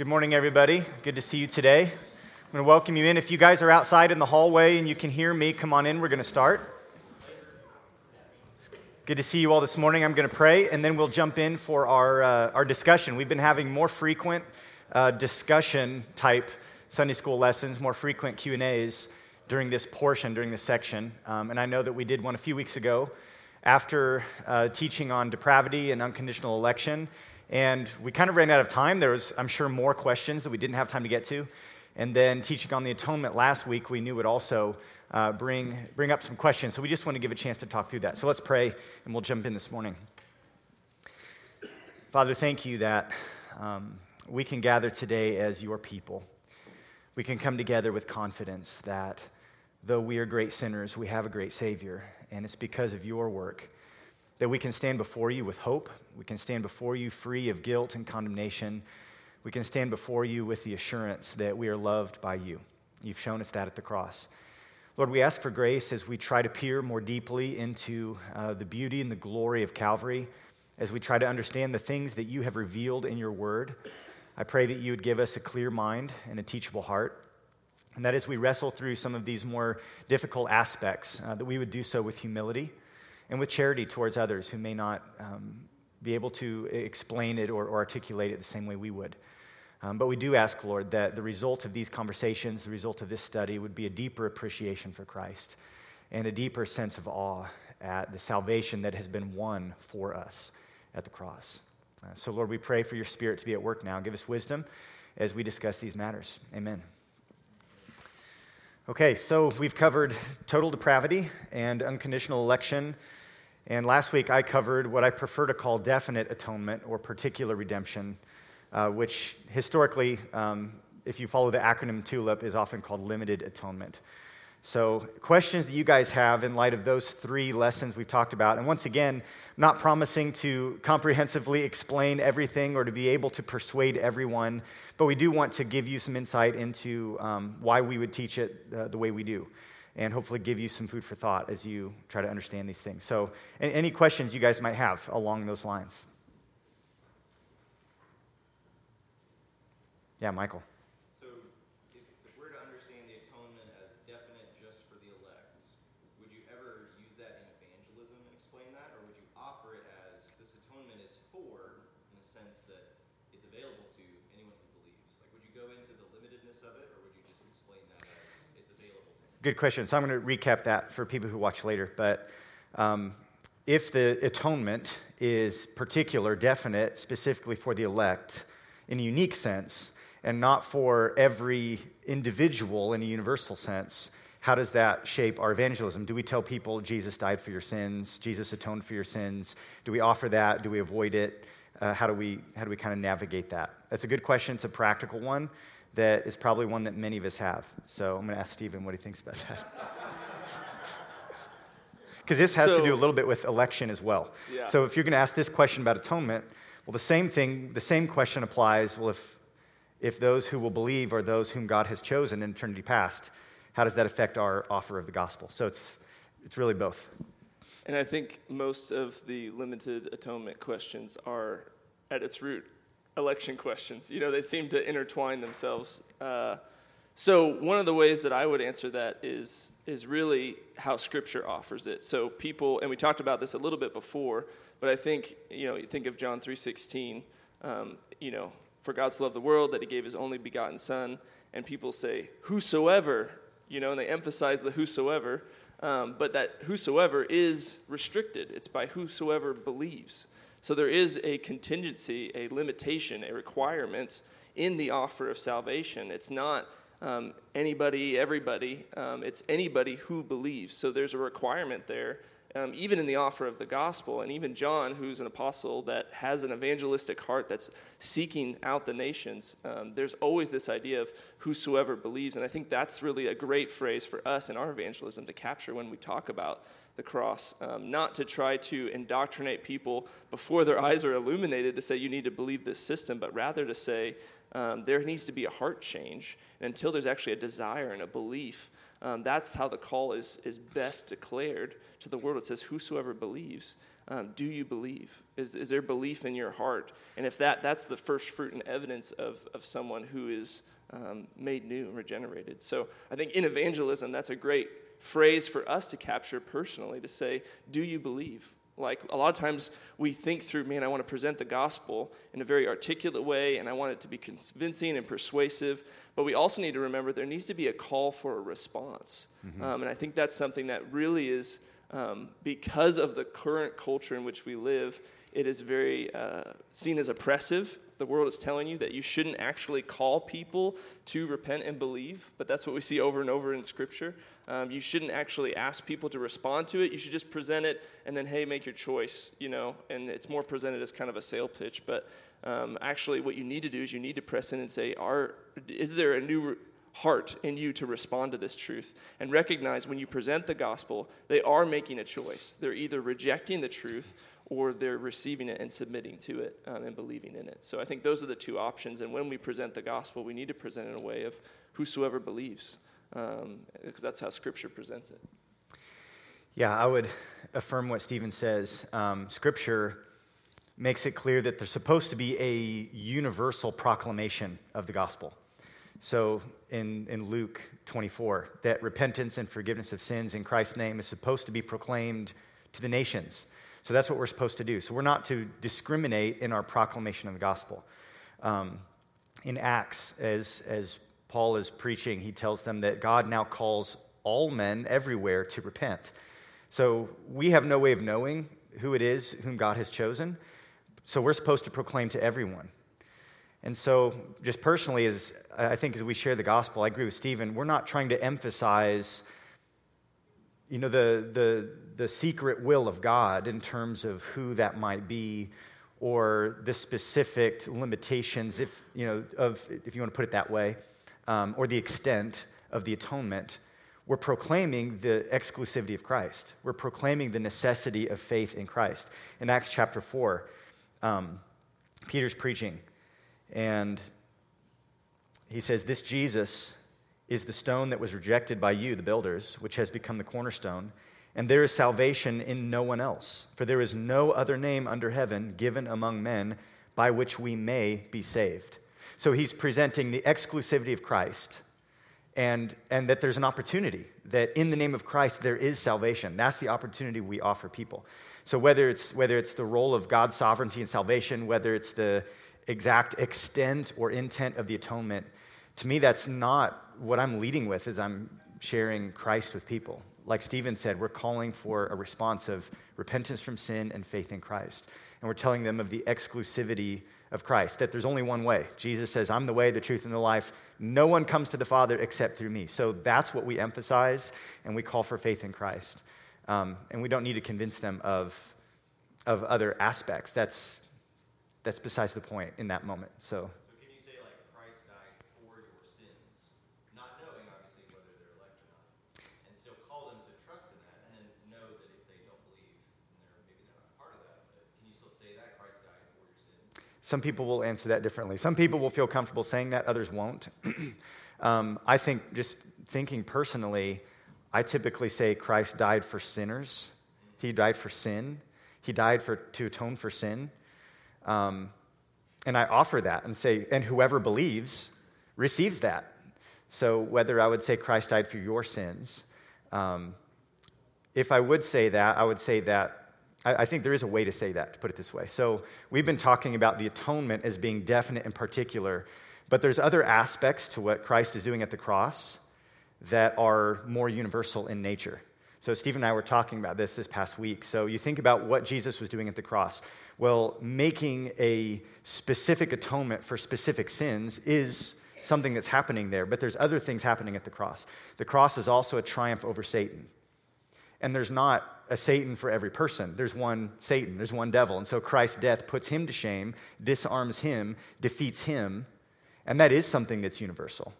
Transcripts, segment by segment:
Good morning, everybody. Good to see you today. I'm going to welcome you in. If you guys are outside in the hallway and you can hear me, come on in. We're going to start. Good to see you all this morning. I'm going to pray, and then we'll jump in for our, uh, our discussion. We've been having more frequent uh, discussion type Sunday school lessons, more frequent Q and A's during this portion, during this section. Um, and I know that we did one a few weeks ago after uh, teaching on depravity and unconditional election. And we kind of ran out of time. There was, I'm sure, more questions that we didn't have time to get to. And then teaching on the atonement last week, we knew would also uh, bring, bring up some questions. So we just want to give a chance to talk through that. So let's pray, and we'll jump in this morning. Father, thank you that um, we can gather today as your people. We can come together with confidence that though we are great sinners, we have a great Savior, and it's because of your work that we can stand before you with hope. We can stand before you free of guilt and condemnation. We can stand before you with the assurance that we are loved by you. You've shown us that at the cross. Lord, we ask for grace as we try to peer more deeply into uh, the beauty and the glory of Calvary, as we try to understand the things that you have revealed in your word. I pray that you would give us a clear mind and a teachable heart. And that as we wrestle through some of these more difficult aspects, uh, that we would do so with humility and with charity towards others who may not um, be able to explain it or, or, articulate it the same way we would. Um, but we do ask, Lord, that the result of these conversations, the result of this study, would be a deeper appreciation for Christ and a deeper sense of awe at the salvation that has been won for us at the cross. Uh, so, Lord, we pray for your Spirit to be at work now. Give us wisdom as we discuss these matters. Amen. Okay, so we've covered total depravity and unconditional election and last week I covered what I prefer to call definite atonement or particular redemption, uh, which historically, um, if you follow the acronym TULIP, is often called limited atonement. So, questions that you guys have in light of those three lessons we've talked about. And once again, not promising to comprehensively explain everything or to be able to persuade everyone, but we do want to give you some insight into um, why we would teach it uh, the way we do and hopefully give you some food for thought as you try to understand these things. So, any questions you guys might have along those lines? Yeah, Michael. So, if, if we're to understand the atonement as definite just for the elect, would you ever use that in evangelism and explain that? Or would you offer it as this atonement is for, in the sense that it's available to anyone who believes? Like, would you go into the limitedness of it, or would you just explain that as it's available to anyone? Good question. So I'm going to recap that for people who watch later. But um, if the atonement is particular, definite, specifically for the elect in a unique sense, and not for every individual in a universal sense, how does that shape our evangelism? Do we tell people Jesus died for your sins, Jesus atoned for your sins? Do we offer that? Do we avoid it? Uh, how do we how do we kind of navigate that? That's a good question. It's a practical one that is probably one that many of us have. So I'm going to ask Steven what he thinks about that. Because this has so, to do a little bit with election as well. Yeah. So if you're going to ask this question about atonement, well, the same thing, the same question applies. Well, if, if those who will believe are those whom God has chosen in eternity past, how does that affect our offer of the gospel? So it's, it's really both. And I think most of the limited atonement questions are at its root election questions. You know, they seem to intertwine themselves. Uh, so one of the ways that I would answer that is is really how Scripture offers it. So people, and we talked about this a little bit before, but I think you know, you think of John three sixteen. Um, you know, for God so loved the world that He gave His only begotten Son, and people say whosoever, you know, and they emphasize the whosoever. Um, but that whosoever is restricted. It's by whosoever believes. So there is a contingency, a limitation, a requirement in the offer of salvation. It's not um, anybody, everybody, um, it's anybody who believes. So there's a requirement there, um, even in the offer of the gospel. And even John, who's an apostle that has an evangelistic heart that's seeking out the nations, um, there's always this idea of whosoever believes. And I think that's really a great phrase for us in our evangelism to capture when we talk about the cross, um, not to try to indoctrinate people before their eyes are illuminated to say you need to believe this system, but rather to say um, there needs to be a heart change. And until there's actually a desire and a belief, um, that's how the call is, is best declared to the world. It says, Whosoever believes. um, do you believe? Is, is there belief in your heart? And if that, that's the first fruit and evidence of, of someone who is um, made new and regenerated. So I think in evangelism, that's a great phrase for us to capture personally to say, Do you believe? Like a lot of times we think through, man, I want to present the gospel in a very articulate way and I want it to be convincing and persuasive. But we also need to remember there needs to be a call for a response. Mm-hmm. Um, and I think that's something that really is um, because of the current culture in which we live, it is very uh, seen as oppressive. The world is telling you that you shouldn't actually call people to repent and believe, but that's what we see over and over in Scripture. Um, you shouldn't actually ask people to respond to it. You should just present it and then, hey, make your choice, you know. And it's more presented as kind of a sale pitch. But um, actually, what you need to do is you need to press in and say, Are, is there a new heart in you to respond to this truth and recognize when you present the gospel, they are making a choice. They're either rejecting the truth or they're receiving it and submitting to it um, and believing in it. So I think those are the two options. And when we present the gospel, we need to present it in a way of whosoever believes, um, because that's how Scripture presents it. Yeah, I would affirm what Steven says. Um, scripture makes it clear that there's supposed to be a universal proclamation of the gospel. So in, in Luke 24, that repentance and forgiveness of sins in Christ's name is supposed to be proclaimed to the nations. So that's what we're supposed to do. So we're not to discriminate in our proclamation of the gospel. Um, in Acts, as, as Paul is preaching, he tells them that God now calls all men everywhere to repent. So we have no way of knowing who it is whom God has chosen. So we're supposed to proclaim to everyone. And so, just personally, as I think as we share the gospel, I agree with Steven, we're not trying to emphasize, you know, the, the, the secret will of God in terms of who that might be or the specific limitations, if, you know, of, if you want to put it that way, um, or the extent of the atonement. We're proclaiming the exclusivity of Christ. We're proclaiming the necessity of faith in Christ. In Acts chapter 4, um, Peter's preaching and he says, This Jesus is the stone that was rejected by you, the builders, which has become the cornerstone. And there is salvation in no one else, for there is no other name under heaven given among men by which we may be saved. So he's presenting the exclusivity of Christ and, and that there's an opportunity, that in the name of Christ there is salvation. That's the opportunity we offer people. So whether it's, whether it's the role of God's sovereignty and salvation, whether it's the exact extent or intent of the atonement, to me, that's not what I'm leading with as I'm sharing Christ with people. Like Steven said, we're calling for a response of repentance from sin and faith in Christ. And we're telling them of the exclusivity of Christ, that there's only one way. Jesus says, I'm the way, the truth, and the life. No one comes to the Father except through me. So that's what we emphasize, and we call for faith in Christ. Um, and we don't need to convince them of, of other aspects. That's, that's besides the point in that moment. So. So can you say like Christ died for your sins, not knowing obviously whether they're elect or not, and still call them to trust in that, and then know that if they don't believe, then they're maybe they're not part of that. But can you still say that Christ died for your sins? Some people will answer that differently. Some people will feel comfortable saying that, others won't. um, I think, just thinking personally, I typically say Christ died for sinners. He died for sin. He died for, to atone for sin. Um, and I offer that and say, and whoever believes receives that. So whether I would say Christ died for your sins, um, if I would say that, I would say that I, think there is a way to say that, to put it this way. So we've been talking about the atonement as being definite and particular, but there's other aspects to what Christ is doing at the cross that are more universal in nature. So, Steve and I were talking about this this past week. So, you think about what Jesus was doing at the cross. Well, making a specific atonement for specific sins is something that's happening there, but there's other things happening at the cross. The cross is also a triumph over Satan. And there's not a Satan for every person. There's one Satan, there's one devil. And so Christ's death puts him to shame, disarms him, defeats him. And that is something that's universal.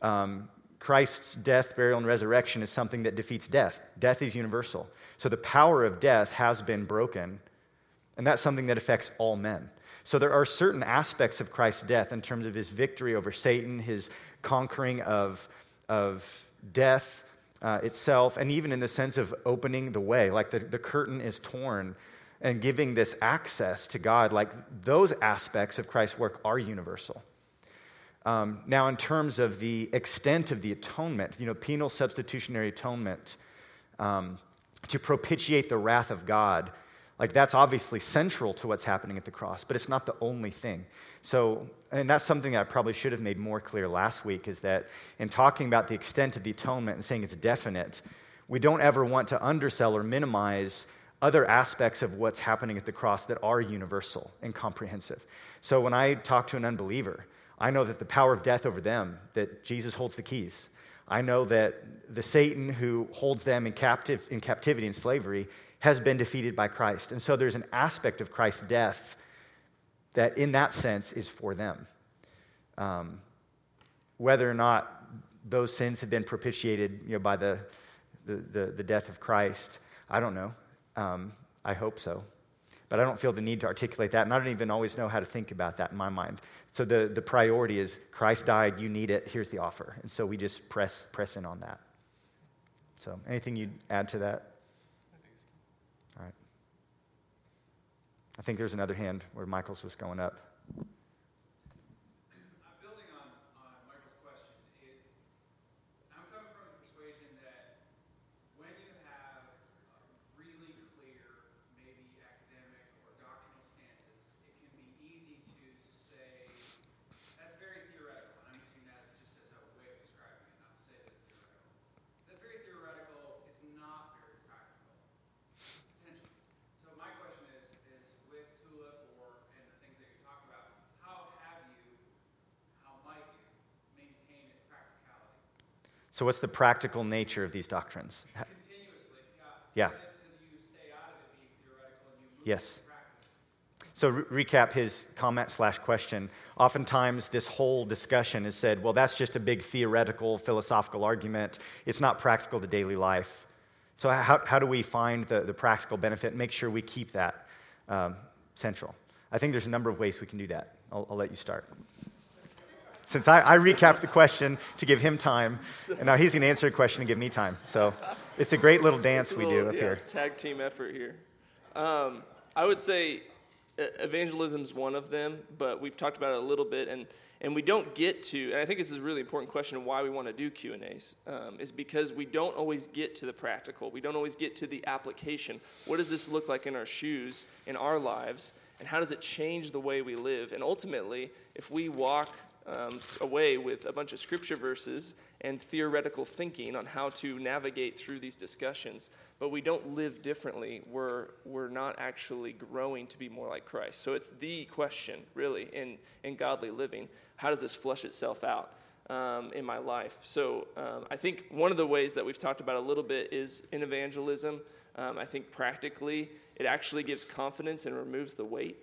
Um, Christ's death, burial, and resurrection is something that defeats death. Death is universal. So the power of death has been broken and that's something that affects all men. So there are certain aspects of Christ's death in terms of his victory over Satan, his conquering of, of death uh, itself, and even in the sense of opening the way. Like the, the curtain is torn and giving this access to God, like those aspects of Christ's work are universal. Um, now, in terms of the extent of the atonement, you know, penal substitutionary atonement um, to propitiate the wrath of God, like that's obviously central to what's happening at the cross, but it's not the only thing. So, and that's something that I probably should have made more clear last week is that in talking about the extent of the atonement and saying it's definite, we don't ever want to undersell or minimize other aspects of what's happening at the cross that are universal and comprehensive. So when I talk to an unbeliever, I know that the power of death over them, that Jesus holds the keys. I know that the Satan who holds them in, captive, in captivity and slavery has been defeated by Christ. And so there's an aspect of Christ's death that, in that sense, is for them. Um, whether or not those sins have been propitiated you know, by the, the, the, the death of Christ, I don't know. Um, I hope so. But I don't feel the need to articulate that, and I don't even always know how to think about that in my mind. So the, the priority is Christ died, you need it, here's the offer. And so we just press, press in on that. So anything you'd add to that? All right. I think there's another hand where Michael's was going up. So, what's the practical nature of these doctrines? Yeah. Yes. So, re- recap his comment slash question. Oftentimes, this whole discussion is said, well, that's just a big theoretical, philosophical argument. It's not practical to daily life. So, how, how do we find the, the practical benefit and make sure we keep that um, central? I think there's a number of ways we can do that. I'll, I'll let you start since I, I recapped the question to give him time, and now he's going to answer a question and give me time. So it's a great little dance we do up yeah, here. Tag team effort here. Um, I would say evangelism is one of them, but we've talked about it a little bit, and and we don't get to. And I think this is a really important question of why we want to do Q and A's um, is because we don't always get to the practical. We don't always get to the application. What does this look like in our shoes, in our lives, and how does it change the way we live? And ultimately, if we walk um, away with a bunch of scripture verses and theoretical thinking on how to navigate through these discussions, but we don't live differently, we're, we're not actually growing to be more like Christ. So it's the question, really, in, in godly living. How does this flush itself out? Um, in my life. So um, I think one of the ways that we've talked about a little bit is in evangelism. Um, I think practically it actually gives confidence and removes the weight.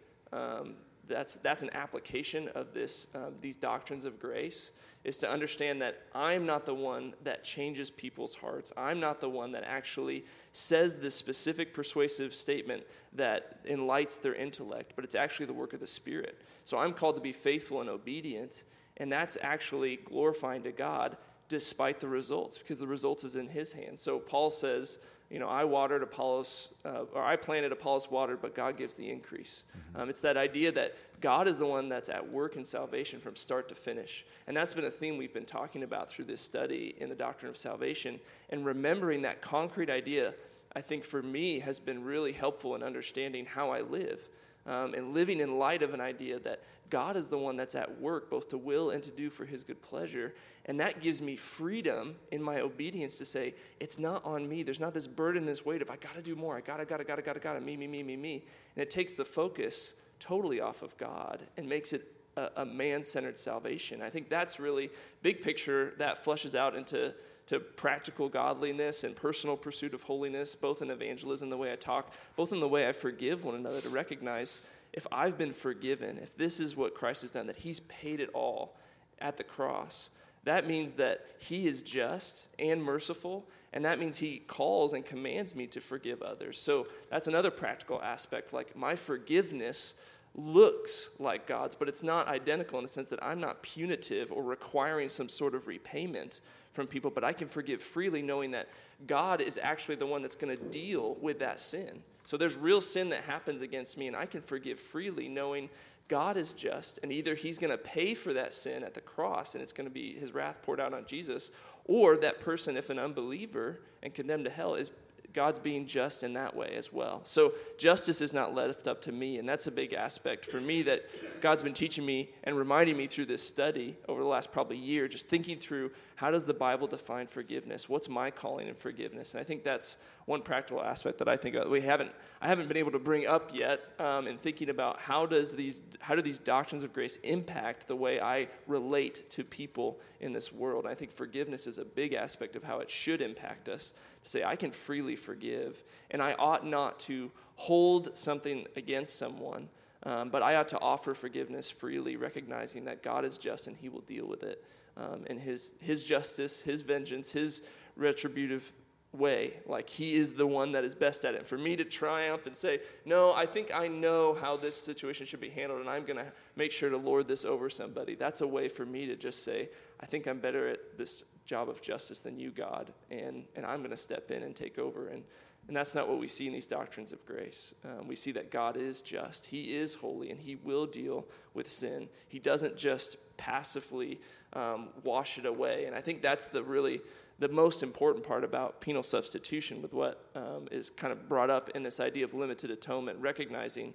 That's, that's an application of this, um, these doctrines of grace is to understand that i'm not the one that changes people's hearts. I'm not the one that actually says this specific persuasive statement that enlightens their intellect but it's actually the work of the spirit. So i'm called to be faithful and obedient and that's actually glorifying to god despite the results because the results is in his hands. So paul says you know, I watered, Apollos, uh, or I planted, Apollos watered, but God gives the increase. Mm-hmm. Um, it's that idea that God is the one that's at work in salvation from start to finish. And that's been a theme we've been talking about through this study in the doctrine of salvation. And remembering that concrete idea, I think for me, has been really helpful in understanding how I live um, and living in light of an idea that God is the one that's at work, both to will and to do for his good pleasure. And that gives me freedom in my obedience to say, it's not on me. There's not this burden, this weight of, I got to do more. I got to, got to, got to, got to, got to, me, me, me, me, me. And it takes the focus totally off of God and makes it a, a man centered salvation. I think that's really big picture that flushes out into to practical godliness and personal pursuit of holiness, both in evangelism, the way I talk, both in the way I forgive one another, to recognize if I've been forgiven, if this is what Christ has done, that He's paid it all at the cross, that means that He is just and merciful, and that means He calls and commands me to forgive others. So that's another practical aspect. Like my forgiveness looks like God's, but it's not identical in the sense that I'm not punitive or requiring some sort of repayment from people, but I can forgive freely knowing that God is actually the one that's going to deal with that sin. So there's real sin that happens against me, and I can forgive freely, knowing God is just, and either He's going to pay for that sin at the cross, and it's going to be His wrath poured out on Jesus, or that person, if an unbeliever and condemned to hell, is God's being just in that way as well. So justice is not left up to me, and that's a big aspect for me that God's been teaching me and reminding me through this study over the last probably year, just thinking through how does the Bible define forgiveness? What's my calling in forgiveness? And I think that's one practical aspect that I think we haven't I haven't been able to bring up yet um, in thinking about how does these how do these doctrines of grace impact the way I relate to people in this world. And I think forgiveness is a big aspect of how it should impact us to say I can freely forgive and I ought not to hold something against someone. Um, but I ought to offer forgiveness freely, recognizing that God is just and He will deal with it. Um, and his, his justice, His vengeance, His retributive way. Like he is the one that is best at it. For me to triumph and say, no, I think I know how this situation should be handled, and I'm going to make sure to lord this over somebody. That's a way for me to just say, I think I'm better at this job of justice than you, God, and, and I'm going to step in and take over. And, and that's not what we see in these doctrines of grace. Um, we see that God is just, He is holy, and He will deal with sin. He doesn't just passively um, wash it away. And I think that's the really the most important part about penal substitution with what um, is kind of brought up in this idea of limited atonement, recognizing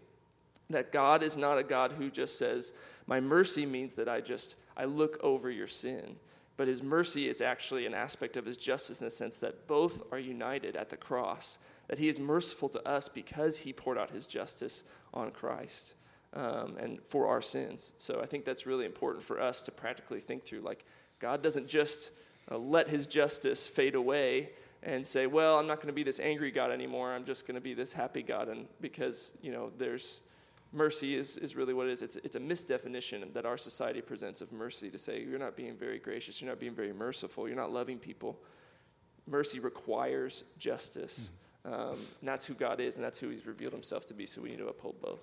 that God is not a God who just says, My mercy means that I just I look over your sin. But his mercy is actually an aspect of his justice in the sense that both are united at the cross. That he is merciful to us because he poured out his justice on Christ um, and for our sins. So I think that's really important for us to practically think through. Like, God doesn't just uh, let his justice fade away and say, well, I'm not going to be this angry God anymore. I'm just going to be this happy God. And because, you know, there's mercy is, is really what it is. It's, it's a misdefinition that our society presents of mercy to say, you're not being very gracious, you're not being very merciful, you're not loving people. Mercy requires justice. Mm-hmm. Um, and that's who God is, and that's who He's revealed Himself to be, so we need to uphold both.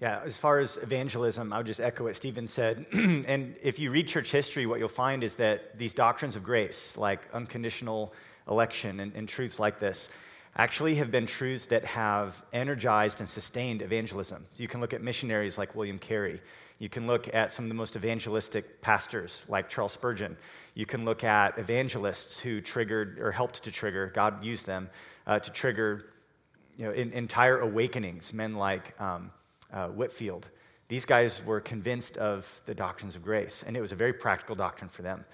Yeah, as far as evangelism, I would just echo what Steven said. and if you read church history, what you'll find is that these doctrines of grace, like unconditional election and, and truths like this, actually have been truths that have energized and sustained evangelism. So you can look at missionaries like William Carey. You can look at some of the most evangelistic pastors like Charles Spurgeon. You can look at evangelists who triggered or helped to trigger, God used them uh, to trigger you know, in, entire awakenings, men like um, uh, Whitefield. These guys were convinced of the doctrines of grace, and it was a very practical doctrine for them.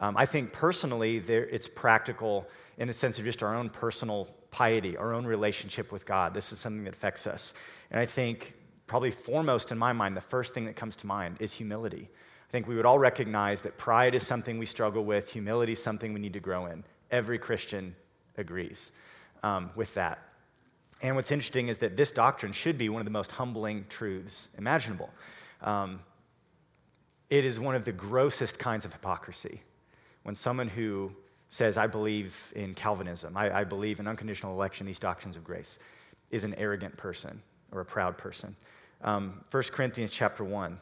Um, I think personally, it's practical in the sense of just our own personal piety, our own relationship with God. This is something that affects us. And I think, probably foremost in my mind, the first thing that comes to mind is humility. I think we would all recognize that pride is something we struggle with, humility is something we need to grow in. Every Christian agrees um, with that. And what's interesting is that this doctrine should be one of the most humbling truths imaginable. Um, it is one of the grossest kinds of hypocrisy when someone who says, I believe in Calvinism, I, I believe in unconditional election, these doctrines of grace, is an arrogant person or a proud person. Um, 1 Corinthians chapter 1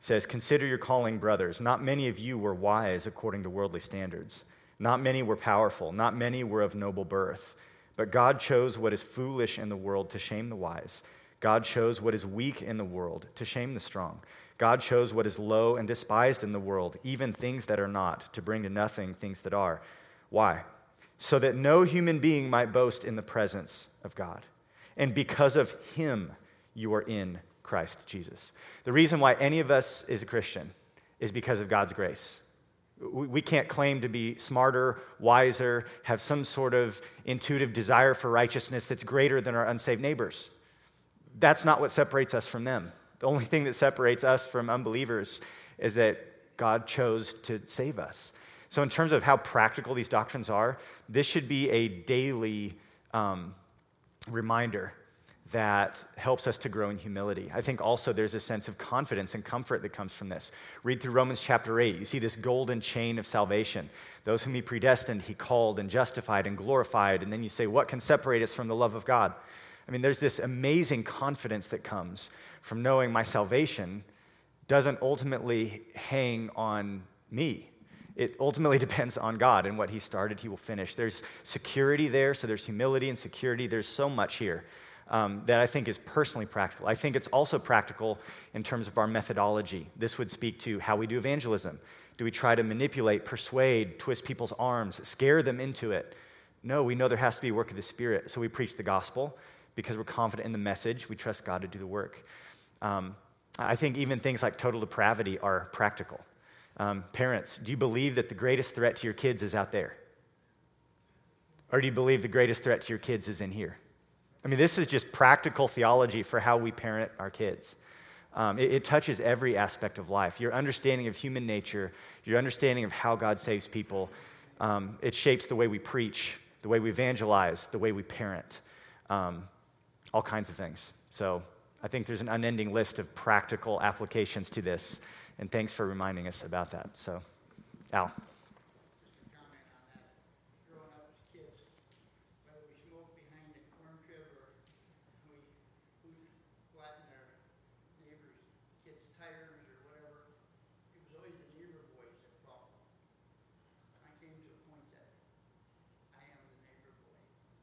says, Consider your calling, brothers. Not many of you were wise according to worldly standards. Not many were powerful. Not many were of noble birth. But God chose what is foolish in the world to shame the wise. God chose what is weak in the world to shame the strong. God chose what is low and despised in the world, even things that are not, to bring to nothing things that are. Why? So that no human being might boast in the presence of God. And because of him, you are in Christ Jesus. The reason why any of us is a Christian is because of God's grace. We can't claim to be smarter, wiser, have some sort of intuitive desire for righteousness that's greater than our unsaved neighbors. That's not what separates us from them. The only thing that separates us from unbelievers is that God chose to save us. So, in terms of how practical these doctrines are, this should be a daily um, reminder that helps us to grow in humility. I think also there's a sense of confidence and comfort that comes from this. Read through Romans chapter 8. You see this golden chain of salvation. Those whom he predestined, he called and justified and glorified. And then you say, What can separate us from the love of God? I mean, there's this amazing confidence that comes from knowing my salvation doesn't ultimately hang on me. It ultimately depends on God and what He started, He will finish. There's security there, so there's humility and security. There's so much here um, that I think is personally practical. I think it's also practical in terms of our methodology. This would speak to how we do evangelism. Do we try to manipulate, persuade, twist people's arms, scare them into it? No, we know there has to be work of the Spirit. So we preach the gospel because we're confident in the message. We trust God to do the work. Um, I think even things like total depravity are practical. Um, parents, do you believe that the greatest threat to your kids is out there? Or do you believe the greatest threat to your kids is in here? I mean, this is just practical theology for how we parent our kids. Um, it, it, touches every aspect of life. Your understanding of human nature, your understanding of how God saves people, um, it shapes the way we preach, the way we evangelize, the way we parent, um, all kinds of things. So I think there's an unending list of practical applications to this, and thanks for reminding us about that. So, Al.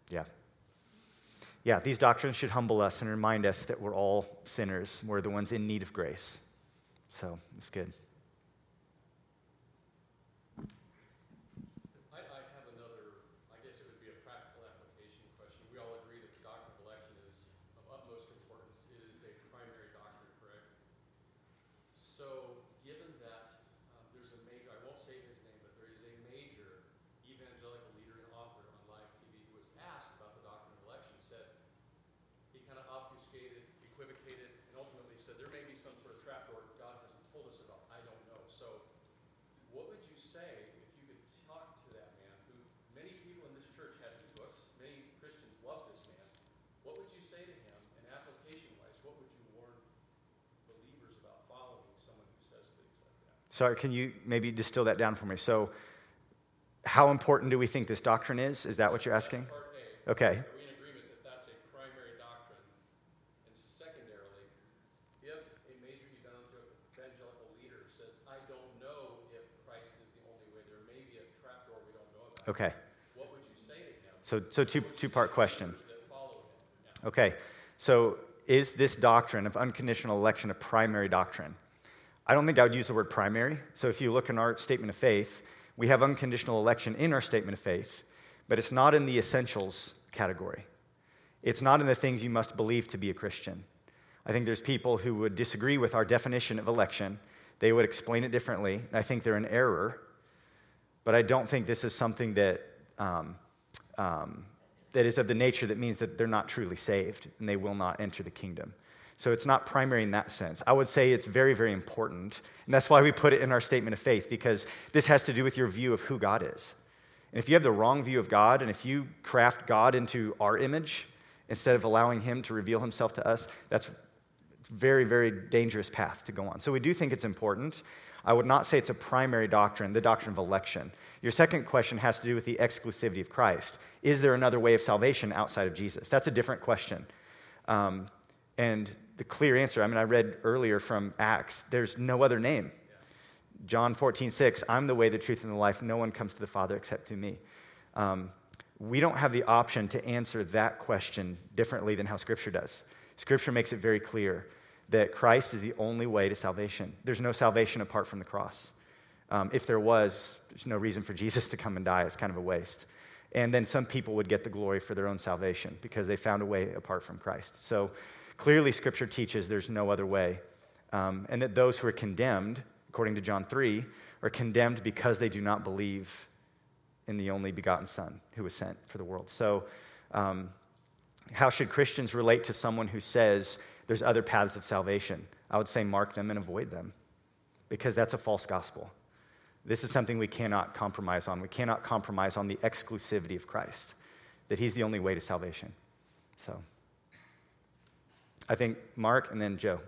Yeah. Yeah, these doctrines should humble us and remind us that we're all sinners. We're the ones in need of grace. So it's good. Sorry, can you maybe distill that down for me? So, how important do we think this doctrine is? Is that what you're asking? Okay. Are we in agreement that that's a primary doctrine? And secondarily, if a major evangelical leader says, I don't know if Christ is the only way, there may be a trapdoor we don't know about. Okay. What would you say to him? So, so two, two part question. Okay. So, is this doctrine of unconditional election a primary doctrine? I don't think I would use the word primary. So if you look in our statement of faith, we have unconditional election in our statement of faith, but it's not in the essentials category. It's not in the things you must believe to be a Christian. I think there's people who would disagree with our definition of election. They would explain it differently, and I think they're in error. But I don't think this is something that, um, um, that is of the nature that means that they're not truly saved and they will not enter the kingdom. So it's not primary in that sense. I would say it's very, very important. And that's why we put it in our statement of faith, because this has to do with your view of who God is. And if you have the wrong view of God, and if you craft God into our image instead of allowing Him to reveal Himself to us, that's a very, very dangerous path to go on. So we do think it's important. I would not say it's a primary doctrine, the doctrine of election. Your second question has to do with the exclusivity of Christ. Is there another way of salvation outside of Jesus? That's a different question. Um, and the clear answer. I mean, I read earlier from Acts, there's no other name. John 14, 6, I'm the way, the truth, and the life. No one comes to the Father except through me. Um, we don't have the option to answer that question differently than how Scripture does. Scripture makes it very clear that Christ is the only way to salvation. There's no salvation apart from the cross. Um, if there was, there's no reason for Jesus to come and die. It's kind of a waste. And then some people would get the glory for their own salvation because they found a way apart from Christ. So Clearly, Scripture teaches there's no other way, um, and that those who are condemned, according to John 3, are condemned because they do not believe in the only begotten Son who was sent for the world. So, um, how should Christians relate to someone who says there's other paths of salvation? I would say mark them and avoid them because that's a false gospel. This is something we cannot compromise on. We cannot compromise on the exclusivity of Christ, that He's the only way to salvation. So. I think Mark and then Joe.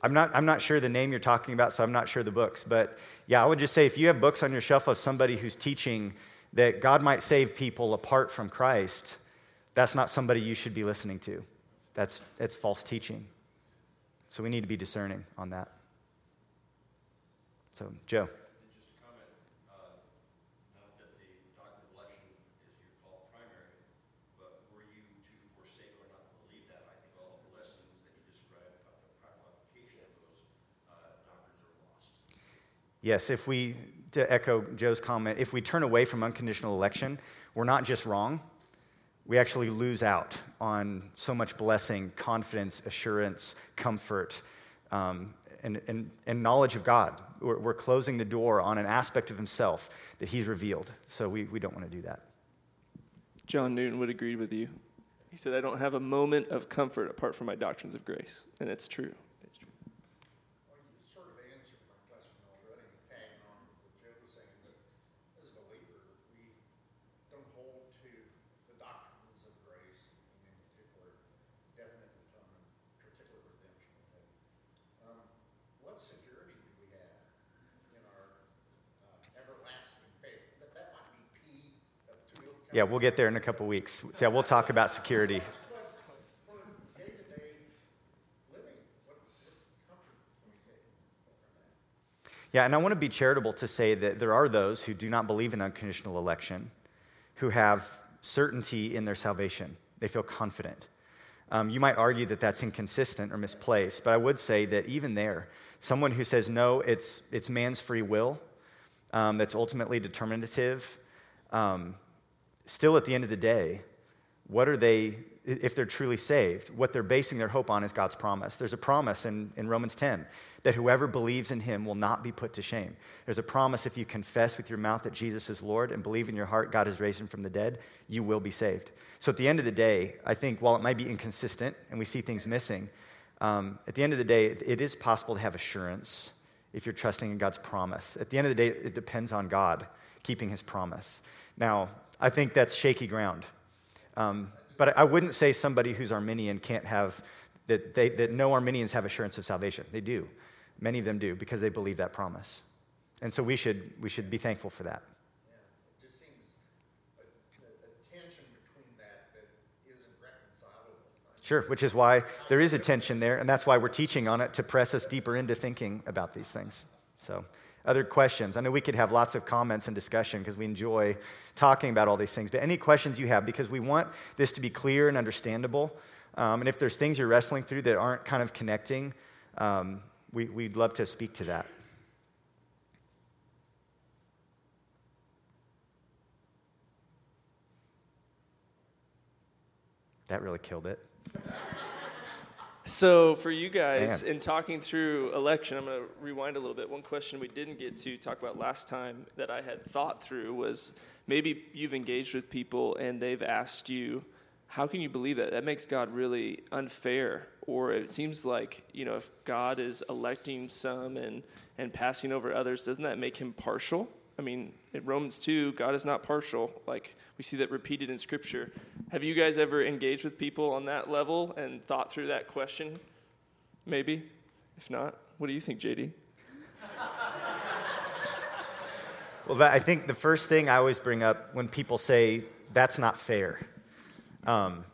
I'm not, I'm not sure the name you're talking about, so I'm not sure the books. But yeah, I would just say if you have books on your shelf of somebody who's teaching that God might save people apart from Christ, that's not somebody you should be listening to. That's, that's false teaching. So we need to be discerning on that. So, Joe. And just a comment, uh, not that the doctrine of election is your call primary, but were you to forsake or not believe that, I think all of the lessons that you described about the practical application of those uh, doctrines are lost. Yes, if we, to echo Joe's comment, if we turn away from unconditional election, we're not just wrong, we actually lose out on so much blessing, confidence, assurance, comfort, um, and, and, and knowledge of God. We're, we're closing the door on an aspect of Himself that He's revealed. So we, we don't want to do that. John Newton would agree with you. He said, I don't have a moment of comfort apart from my doctrines of grace. And it's true. It's true. Well, you sort of answered my question already, tagging on to what Joe was saying, that as a believer, we don't hold to the doctrines of grace, and in particular, definite atonement, particular redemption. okay? Um, What security do we have in our uh, everlasting faith? That, that might be P of two. Yeah, we'll get there in a couple weeks. Yeah, we'll talk about security. Yeah, and I want to be charitable to say that there are those who do not believe in unconditional election who have certainty in their salvation. They feel confident. Um, you might argue that that's inconsistent or misplaced, but I would say that even there, someone who says, no, it's, it's man's free will um, that's ultimately determinative, um, still at the end of the day, what are they, if they're truly saved, what they're basing their hope on is God's promise. There's a promise in, in Romans 10 that whoever believes in him will not be put to shame. There's a promise if you confess with your mouth that Jesus is Lord and believe in your heart God has raised him from the dead, you will be saved. So at the end of the day, I think while it might be inconsistent and we see things missing, um, at the end of the day, it, it is possible to have assurance if you're trusting in God's promise. At the end of the day, it depends on God keeping his promise. Now, I think that's shaky ground. Um, but I wouldn't say somebody who's Arminian can't have, that, they, that no Arminians have assurance of salvation. They do. Many of them do because they believe that promise. And so we should, we should be thankful for that. Yeah, it just seems a, a, a tension between that that isn't reconcilable. Sure, which is why there is a tension there, and that's why we're teaching on it to press us deeper into thinking about these things. So, other questions? I know we could have lots of comments and discussion because we enjoy talking about all these things, but any questions you have, because we want this to be clear and understandable. Um, and if there's things you're wrestling through that aren't kind of connecting, um, we, we'd love to speak to that. That really killed it. So, for you guys, Man. in talking through election, I'm going to rewind a little bit. One question we didn't get to talk about last time that I had thought through was maybe you've engaged with people and they've asked you, how can you believe that? That makes God really unfair. Or it seems like, you know, if God is electing some and, and passing over others, doesn't that make him partial? I mean, in Romans 2, God is not partial. Like, we see that repeated in Scripture. Have you guys ever engaged with people on that level and thought through that question? Maybe. If not, what do you think, JD? Well, that, I think the first thing I always bring up when people say that's not fair, um,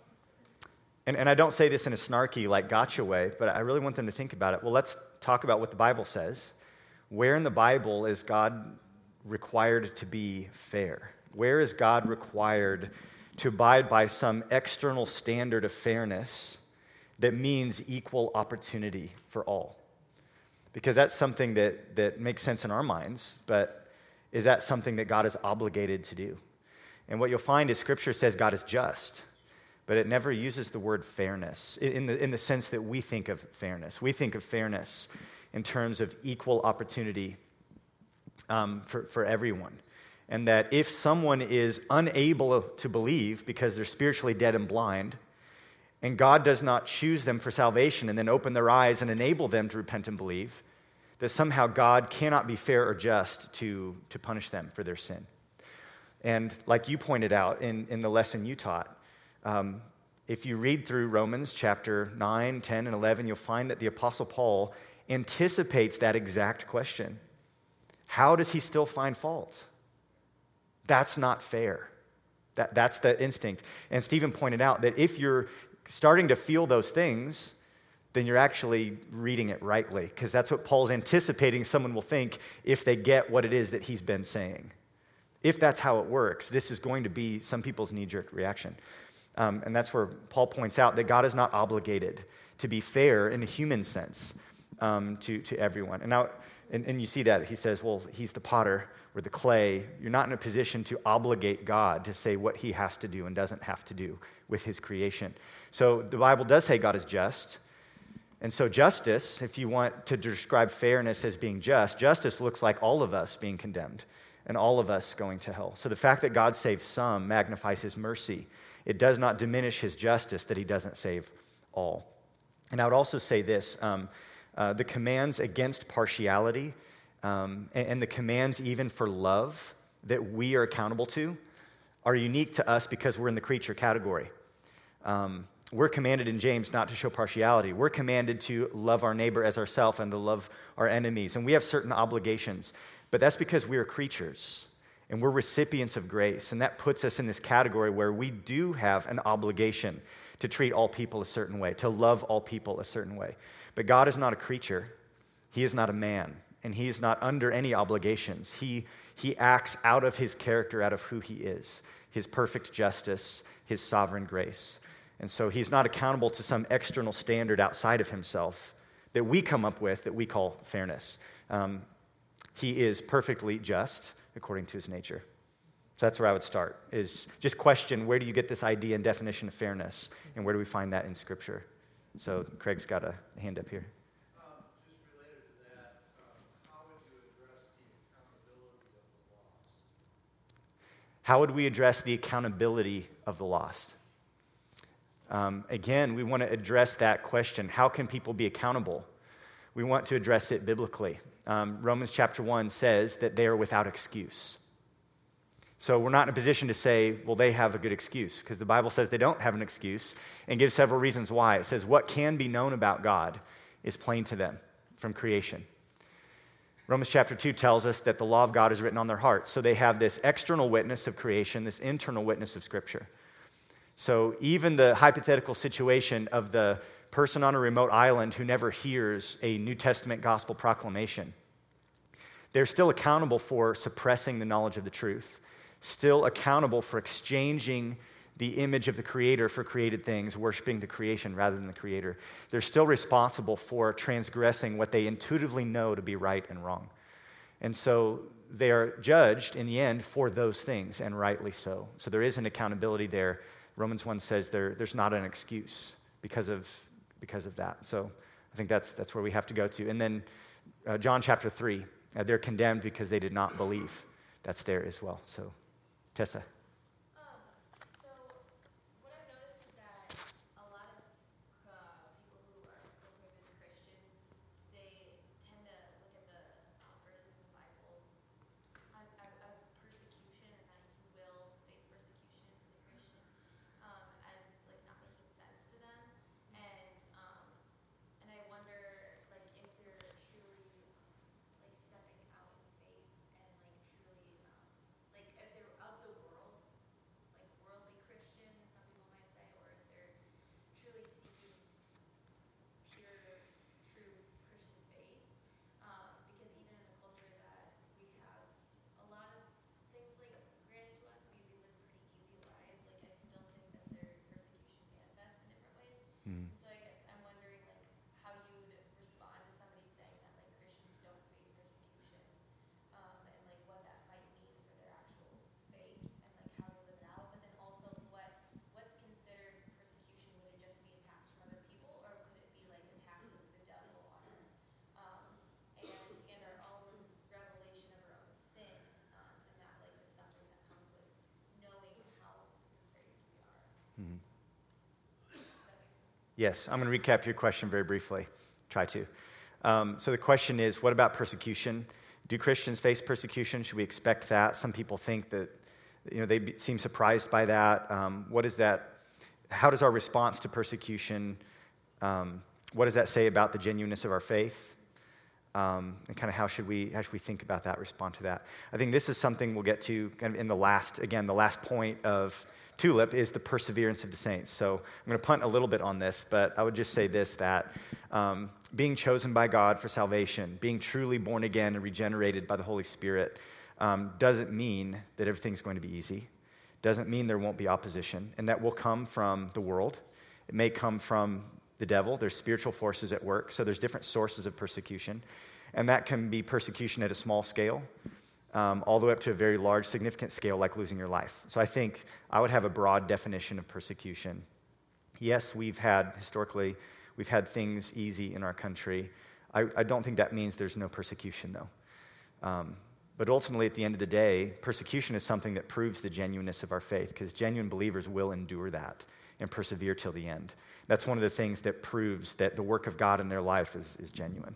and, and I don't say this in a snarky, like gotcha way, but I really want them to think about it. Well, let's talk about what the Bible says. Where in the Bible is God required to be fair? Where is God required to abide by some external standard of fairness that means equal opportunity for all? Because that's something that, that makes sense in our minds, but is that something that God is obligated to do? And what you'll find is Scripture says God is just, but it never uses the word fairness in the, in the sense that we think of fairness. We think of fairness in terms of equal opportunity um, for, for everyone. And that if someone is unable to believe because they're spiritually dead and blind, and God does not choose them for salvation and then open their eyes and enable them to repent and believe, that somehow God cannot be fair or just to, to punish them for their sin. And like you pointed out in, in the lesson you taught, um, if you read through Romans chapter 9, 10, and 11, you'll find that the Apostle Paul anticipates that exact question. How does he still find fault? That's not fair. That, that's the instinct. And Steven pointed out that if you're starting to feel those things, then you're actually reading it rightly, because that's what Paul's anticipating someone will think if they get what it is that he's been saying. If that's how it works, this is going to be some people's knee jerk reaction. Um, and that's where Paul points out that God is not obligated to be fair in a human sense um, to, to everyone. And now, and, and you see that he says, well, he's the potter, or the clay. You're not in a position to obligate God to say what he has to do and doesn't have to do with his creation. So the Bible does say God is just. And so, justice, if you want to describe fairness as being just, justice looks like all of us being condemned and all of us going to hell. So, the fact that God saves some magnifies his mercy. It does not diminish his justice that he doesn't save all. And I would also say this um, uh, the commands against partiality um, and, and the commands even for love that we are accountable to are unique to us because we're in the creature category. Um, we're commanded in James not to show partiality. We're commanded to love our neighbor as ourselves and to love our enemies. And we have certain obligations. But that's because we are creatures and we're recipients of grace. And that puts us in this category where we do have an obligation to treat all people a certain way, to love all people a certain way. But God is not a creature, He is not a man, and He is not under any obligations. He, he acts out of His character, out of who He is, His perfect justice, His sovereign grace. And so he's not accountable to some external standard outside of himself that we come up with that we call fairness. Um, he is perfectly just according to his nature. So that's where I would start is just question where do you get this idea and definition of fairness and where do we find that in scripture? So Craig's got a hand up here. How would we address the accountability of the lost? Um, again, we want to address that question how can people be accountable? We want to address it biblically. Um, Romans chapter 1 says that they are without excuse. So we're not in a position to say, well, they have a good excuse, because the Bible says they don't have an excuse and gives several reasons why. It says, what can be known about God is plain to them from creation. Romans chapter 2 tells us that the law of God is written on their hearts. So they have this external witness of creation, this internal witness of Scripture. So even the hypothetical situation of the person on a remote island who never hears a New Testament gospel proclamation, they're still accountable for suppressing the knowledge of the truth, still accountable for exchanging the image of the Creator for created things, worshiping the creation rather than the Creator. They're still responsible for transgressing what they intuitively know to be right and wrong. And so they are judged in the end for those things, and rightly so. So there is an accountability there Romans 1 says there, there's not an excuse because of, because of that. So I think that's, that's where we have to go to. And then uh, John chapter 3, uh, they're condemned because they did not believe. That's there as well. So, Tessa. Yes, I'm going to recap your question very briefly. Try to. Um, so the question is what about persecution? Do Christians face persecution? Should we expect that? Some people think that, you know, they be, seem surprised by that. Um, what is that? How does our response to persecution, um, what does that say about the genuineness of our faith? Um, and kind of how should we how should we think about that, respond to that? I think this is something we'll get to kind of in the last again the last point of tulip is the perseverance of the saints. So I'm going to punt a little bit on this, but I would just say this: that um, being chosen by God for salvation, being truly born again and regenerated by the Holy Spirit, um, doesn't mean that everything's going to be easy. Doesn't mean there won't be opposition, and that will come from the world. It may come from the devil. There's spiritual forces at work, so there's different sources of persecution. And that can be persecution at a small scale, um, all the way up to a very large, significant scale, like losing your life. So I think I would have a broad definition of persecution. Yes, we've had, historically, we've had things easy in our country. I, I don't think that means there's no persecution, though. Um, but ultimately, at the end of the day, persecution is something that proves the genuineness of our faith, because genuine believers will endure that and persevere till the end. That's one of the things that proves that the work of God in their life is, is genuine.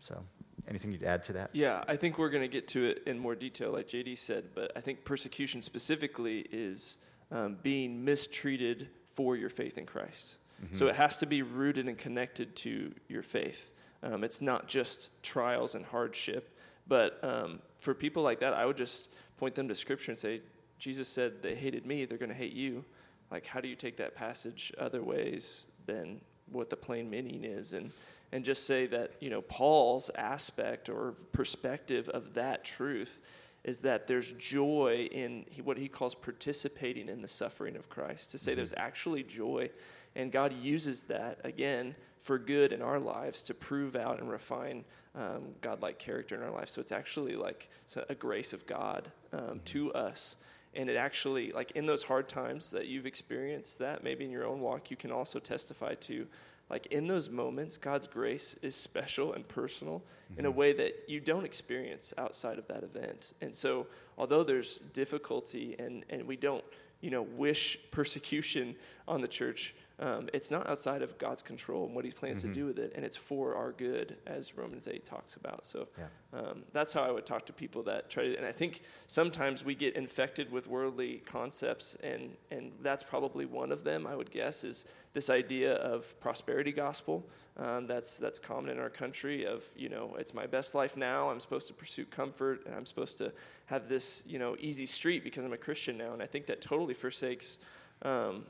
So, anything you'd add to that? Yeah, I think we're going to get to it in more detail, like JD said, but I think persecution specifically is um, being mistreated for your faith in Christ. Mm-hmm. So it has to be rooted and connected to your faith. Um, it's not just trials and hardship, but um, for people like that, I would just point them to Scripture and say, Jesus said they hated me, they're going to hate you. Like, how do you take that passage other ways than what the plain meaning is? And and just say that you know Paul's aspect or perspective of that truth is that there's joy in what he calls participating in the suffering of Christ. To say mm-hmm. there's actually joy, and God uses that again for good in our lives to prove out and refine um, godlike character in our life. So it's actually like a grace of God um, mm-hmm. to us. And it actually, like in those hard times that you've experienced, that maybe in your own walk, you can also testify to like in those moments, God's grace is special and personal mm-hmm. in a mm-hmm. way that you don't experience outside of that event. And so, although there's difficulty and, and we don't, you know, wish persecution on the church, um, it's not outside of God's control and what He plans mm-hmm. to do with it, and it's for our good, as Romans 8 talks about. So yeah. um, that's how I would talk to people that try to. And I think sometimes we get infected with worldly concepts, and, and that's probably one of them, I would guess, is this idea of prosperity gospel. Um, that's that's common in our country. Of you know, it's my best life now. I'm supposed to pursue comfort, and I'm supposed to have this you know easy street because I'm a Christian now. And I think that totally forsakes um,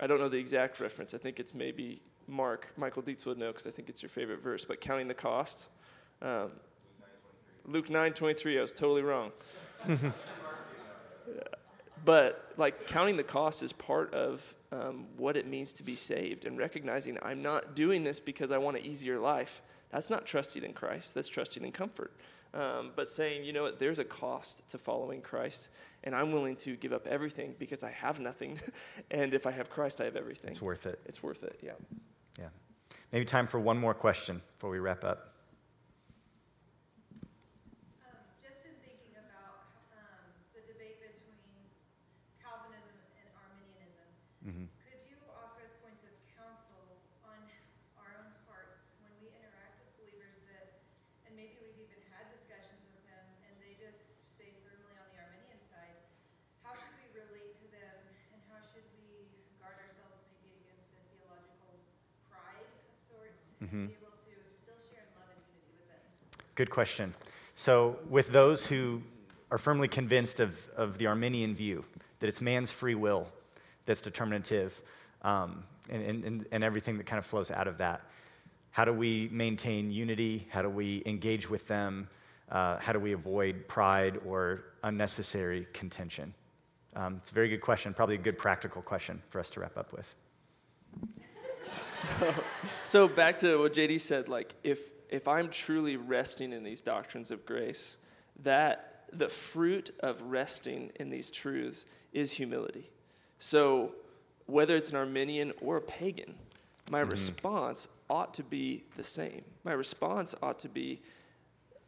I don't know the exact reference. I think it's maybe Mark. Michael Dietz would know because I think it's your favorite verse. But counting the cost. Um, Luke 9 23, I was totally wrong. but like counting the cost is part of um, what it means to be saved and recognizing I'm not doing this because I want an easier life. That's not trusting in Christ, that's trusting in comfort. Um, but saying, you know what, there's a cost to following Christ and I'm willing to give up everything because I have nothing. and if I have Christ, I have everything. It's worth it. It's worth it, yeah. Yeah. Maybe time for one more question before we wrap up. Um, just in thinking about um, the debate between Calvinism and Arminianism, mm-hmm. Mm-hmm. Good question. So, with those who are firmly convinced of, of the Arminian view, that it's man's free will that's determinative, um, and, and, and everything that kind of flows out of that, how do we maintain unity? How do we engage with them? Uh, how do we avoid pride or unnecessary contention? Um, it's a very good question, probably a good practical question for us to wrap up with. So, so back to what JD said, like if if I'm truly resting in these doctrines of grace, that the fruit of resting in these truths is humility. So whether it's an Arminian or a pagan, my mm-hmm. response ought to be the same. My response ought to be,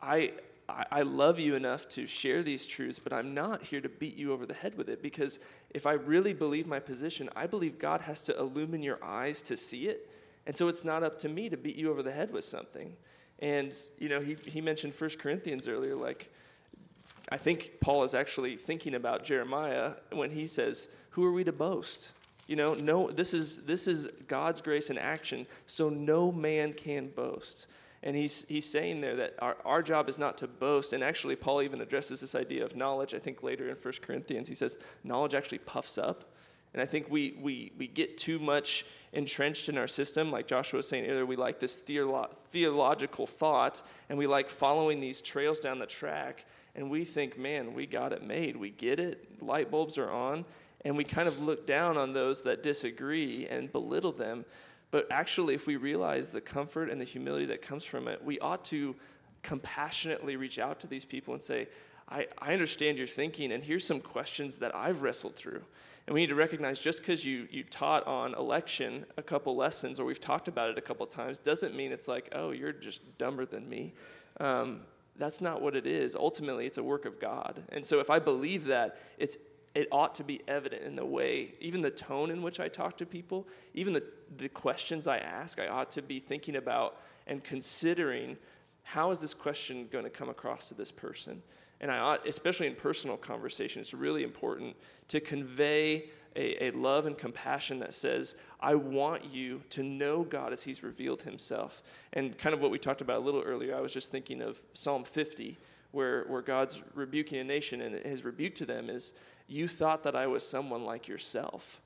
I I, love you enough to share these truths, but I'm not here to beat you over the head with it because if I really believe my position, I believe God has to illumine your eyes to see it. And so it's not up to me to beat you over the head with something. And, you know, he, he mentioned 1 Corinthians earlier. Like, I think Paul is actually thinking about Jeremiah when he says, Who are we to boast? You know, no, this is, this is God's grace in action, so no man can boast. And he's, he's saying there that our, our job is not to boast. And actually, Paul even addresses this idea of knowledge. I think later in 1 Corinthians, he says, knowledge actually puffs up. And I think we, we, we get too much entrenched in our system. Like Joshua was saying earlier, we like this theolo- theological thought, and we like following these trails down the track. And we think, man, we got it made. We get it. Light bulbs are on. And we kind of look down on those that disagree and belittle them. But actually, if we realize the comfort and the humility that comes from it, we ought to compassionately reach out to these people and say, I, I understand your thinking, and here's some questions that I've wrestled through. And we need to recognize just because you, you taught on election a couple lessons or we've talked about it a couple times doesn't mean it's like, oh, you're just dumber than me. Um, that's not what it is. Ultimately, it's a work of God. And so if I believe that, it's it ought to be evident in the way, even the tone in which I talk to people, even the, the questions I ask, I ought to be thinking about and considering how is this question going to come across to this person? And I especially in personal conversation, it's really important to convey a, a, love and compassion that says, I want you to know God as He's revealed Himself. And kind of what we talked about a little earlier, I was just thinking of Psalm 50, where, where God's rebuking a nation, and His rebuke to them is, you thought that I was someone like yourself.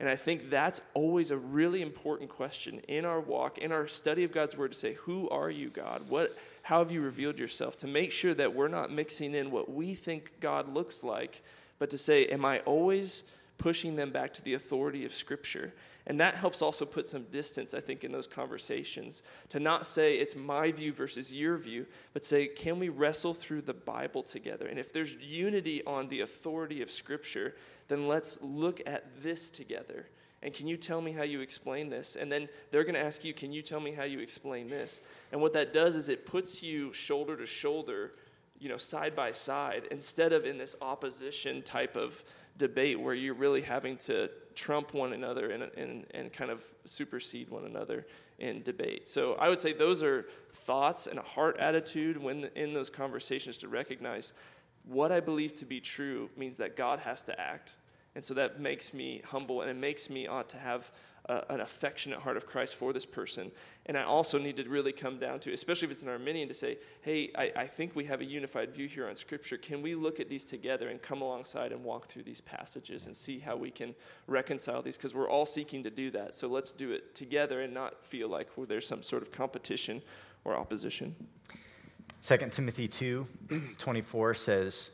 And I think that's always a really important question in our walk, in our study of God's word to say, Who are you, God? What, how have you revealed yourself? To make sure that we're not mixing in what we think God looks like, but to say, Am I always pushing them back to the authority of Scripture? And that helps also put some distance, I think, in those conversations. To not say it's my view versus your view, but say, can we wrestle through the Bible together? And if there's unity on the authority of Scripture, then let's look at this together. And can you tell me how you explain this? And then they're going to ask you, can you tell me how you explain this? And what that does is it puts you shoulder to shoulder, you know, side by side, instead of in this opposition type of debate where you're really having to trump one another and, and, and kind of supersede one another in debate. So I would say those are thoughts and a heart attitude when in those conversations to recognize what I believe to be true means that God has to act. And so that makes me humble and it makes me ought to have an affectionate heart of Christ for this person. And I also need to really come down to, especially if it's an Arminian, to say, hey, I, I think we have a unified view here on Scripture. Can we look at these together and come alongside and walk through these passages and see how we can reconcile these? Because we're all seeking to do that. So let's do it together and not feel like there's some sort of competition or opposition. 2 Timothy 2 24 says,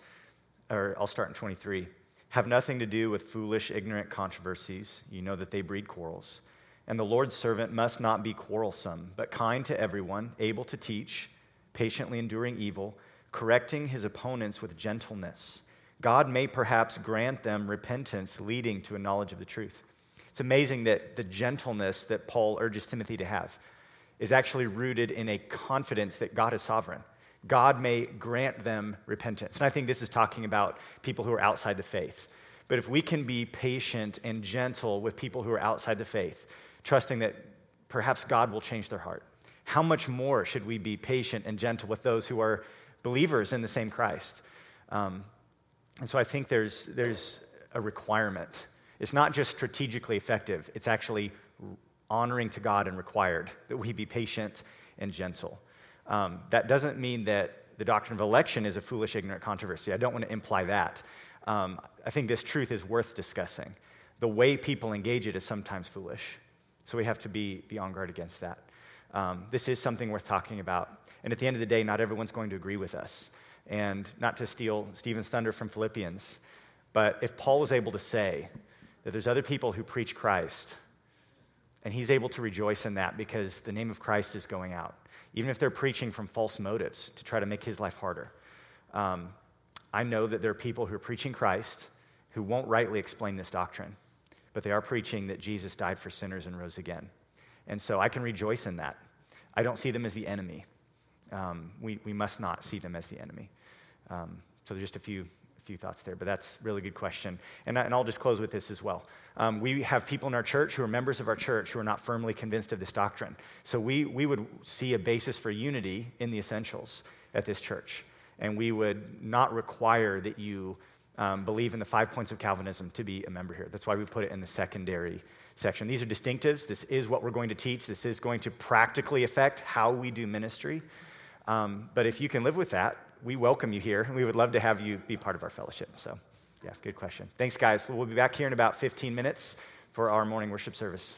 or I'll start in 23 have nothing to do with foolish, ignorant controversies. You know that they breed quarrels. And the Lord's servant must not be quarrelsome, but kind to everyone, able to teach, patiently enduring evil, correcting his opponents with gentleness. God may perhaps grant them repentance leading to a knowledge of the truth. It's amazing that the gentleness that Paul urges Timothy to have is actually rooted in a confidence that God is sovereign. God may grant them repentance. And I think this is talking about people who are outside the faith. But if we can be patient and gentle with people who are outside the faith, trusting that perhaps God will change their heart, how much more should we be patient and gentle with those who are believers in the same Christ? Um, and so I think there's, there's a requirement. It's not just strategically effective, it's actually honoring to God and required that we be patient and gentle. Um, that doesn't mean that the doctrine of election is a foolish, ignorant controversy. I don't want to imply that. Um, I think this truth is worth discussing. The way people engage it is sometimes foolish. So we have to be, be on guard against that. Um, this is something worth talking about. And at the end of the day, not everyone's going to agree with us. And not to steal Steven's thunder from Philippians, but if Paul was able to say that there's other people who preach Christ, and he's able to rejoice in that because the name of Christ is going out, even if they're preaching from false motives to try to make his life harder. Um, I know that there are people who are preaching Christ who won't rightly explain this doctrine, but they are preaching that Jesus died for sinners and rose again. And so I can rejoice in that. I don't see them as the enemy. Um, we, we must not see them as the enemy. Um, so there's just a few few thoughts there, but that's a really good question. And, I, and I'll just close with this as well. Um, we have people in our church who are members of our church who are not firmly convinced of this doctrine. So we, we would see a basis for unity in the essentials at this church. And we would not require that you um, believe in the five points of Calvinism to be a member here. That's why we put it in the secondary section. These are distinctives. This is what we're going to teach. This is going to practically affect how we do ministry. Um, but if you can live with that, we welcome you here, and we would love to have you be part of our fellowship. So, yeah, good question. Thanks, guys. We'll be back here in about 15 minutes for our morning worship service.